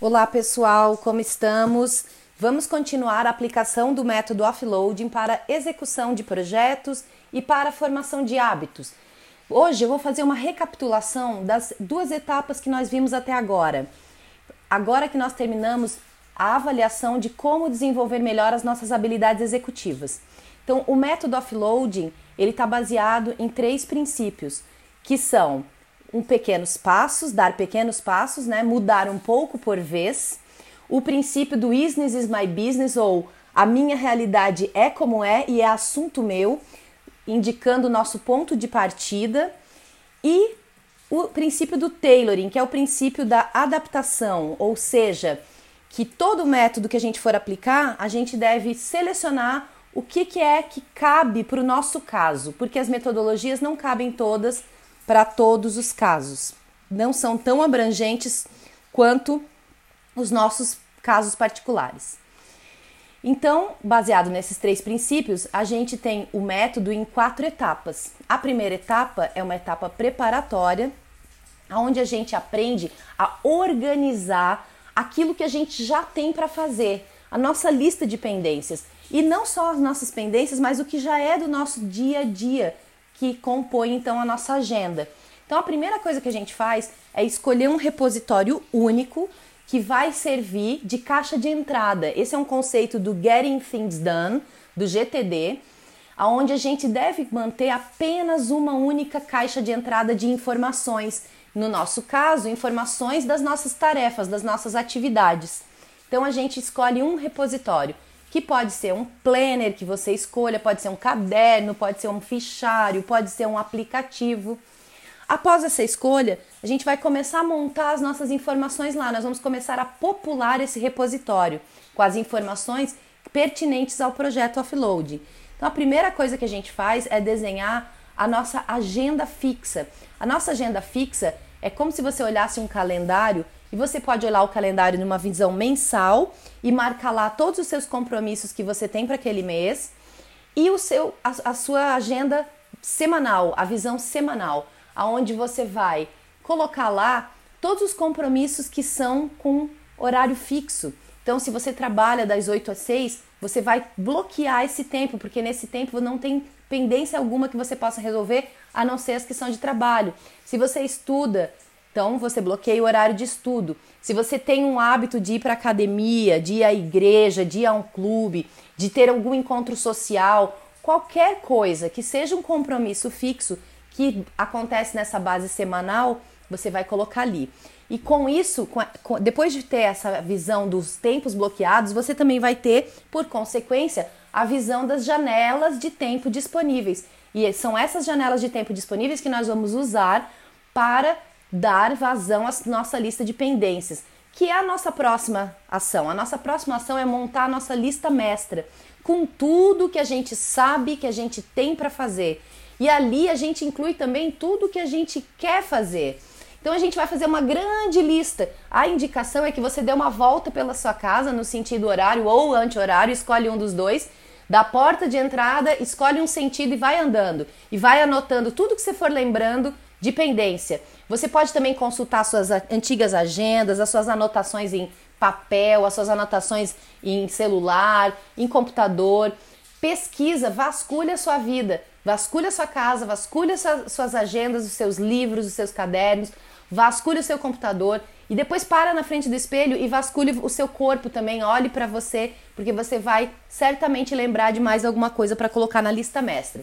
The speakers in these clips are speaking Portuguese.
Olá pessoal, como estamos? Vamos continuar a aplicação do método offloading para execução de projetos e para formação de hábitos. Hoje eu vou fazer uma recapitulação das duas etapas que nós vimos até agora. Agora que nós terminamos a avaliação de como desenvolver melhor as nossas habilidades executivas. Então, o método offloading ele está baseado em três princípios, que são um pequenos passos, dar pequenos passos, né? Mudar um pouco por vez. O princípio do business is my business ou a minha realidade é como é e é assunto meu indicando o nosso ponto de partida, e o princípio do tailoring, que é o princípio da adaptação, ou seja, que todo método que a gente for aplicar, a gente deve selecionar o que, que é que cabe para o nosso caso, porque as metodologias não cabem todas para todos os casos, não são tão abrangentes quanto os nossos casos particulares. Então, baseado nesses três princípios, a gente tem o método em quatro etapas. A primeira etapa é uma etapa preparatória, onde a gente aprende a organizar aquilo que a gente já tem para fazer, a nossa lista de pendências. E não só as nossas pendências, mas o que já é do nosso dia a dia, que compõe então a nossa agenda. Então, a primeira coisa que a gente faz é escolher um repositório único que vai servir de caixa de entrada. Esse é um conceito do Getting Things Done, do GTD, aonde a gente deve manter apenas uma única caixa de entrada de informações. No nosso caso, informações das nossas tarefas, das nossas atividades. Então a gente escolhe um repositório, que pode ser um planner que você escolha, pode ser um caderno, pode ser um fichário, pode ser um aplicativo. Após essa escolha, a gente vai começar a montar as nossas informações lá. Nós vamos começar a popular esse repositório com as informações pertinentes ao projeto offload. Então, a primeira coisa que a gente faz é desenhar a nossa agenda fixa. A nossa agenda fixa é como se você olhasse um calendário e você pode olhar o calendário numa visão mensal e marcar lá todos os seus compromissos que você tem para aquele mês e o seu, a, a sua agenda semanal, a visão semanal aonde você vai colocar lá todos os compromissos que são com horário fixo. Então, se você trabalha das 8 às 6, você vai bloquear esse tempo, porque nesse tempo não tem pendência alguma que você possa resolver, a não ser as que são de trabalho. Se você estuda, então você bloqueia o horário de estudo. Se você tem um hábito de ir para academia, de ir à igreja, de ir a um clube, de ter algum encontro social, qualquer coisa que seja um compromisso fixo, que acontece nessa base semanal, você vai colocar ali. E com isso, com com, depois de ter essa visão dos tempos bloqueados, você também vai ter, por consequência, a visão das janelas de tempo disponíveis. E são essas janelas de tempo disponíveis que nós vamos usar para dar vazão à nossa lista de pendências, que é a nossa próxima ação. A nossa próxima ação é montar a nossa lista mestra, com tudo que a gente sabe que a gente tem para fazer e ali a gente inclui também tudo que a gente quer fazer. Então a gente vai fazer uma grande lista. A indicação é que você dê uma volta pela sua casa no sentido horário ou anti-horário, escolhe um dos dois. Da porta de entrada, escolhe um sentido e vai andando. E vai anotando tudo que você for lembrando de pendência. Você pode também consultar suas antigas agendas, as suas anotações em papel, as suas anotações em celular, em computador. Pesquisa, vasculha a sua vida. Vasculha sua casa, vasculha suas agendas, os seus livros, os seus cadernos, vasculha o seu computador e depois para na frente do espelho e vasculhe o seu corpo também, olhe para você, porque você vai certamente lembrar de mais alguma coisa para colocar na lista mestra.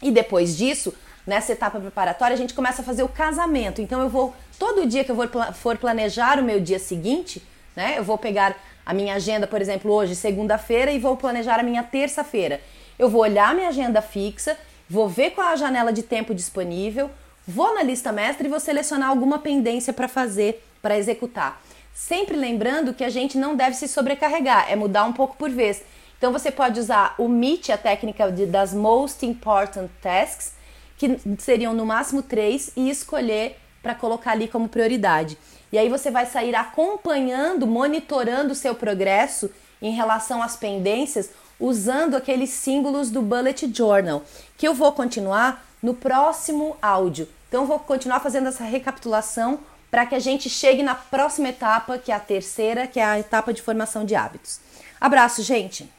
E depois disso, nessa etapa preparatória, a gente começa a fazer o casamento. Então eu vou todo dia que eu for planejar o meu dia seguinte, né? Eu vou pegar a minha agenda, por exemplo, hoje, segunda-feira, e vou planejar a minha terça-feira. Eu vou olhar minha agenda fixa, vou ver qual é a janela de tempo disponível, vou na lista mestra e vou selecionar alguma pendência para fazer, para executar. Sempre lembrando que a gente não deve se sobrecarregar, é mudar um pouco por vez. Então você pode usar o MIT, a técnica de, das Most Important Tasks, que seriam no máximo três, e escolher para colocar ali como prioridade. E aí você vai sair acompanhando, monitorando o seu progresso em relação às pendências usando aqueles símbolos do Bullet Journal, que eu vou continuar no próximo áudio. Então, vou continuar fazendo essa recapitulação para que a gente chegue na próxima etapa, que é a terceira, que é a etapa de formação de hábitos. Abraço, gente!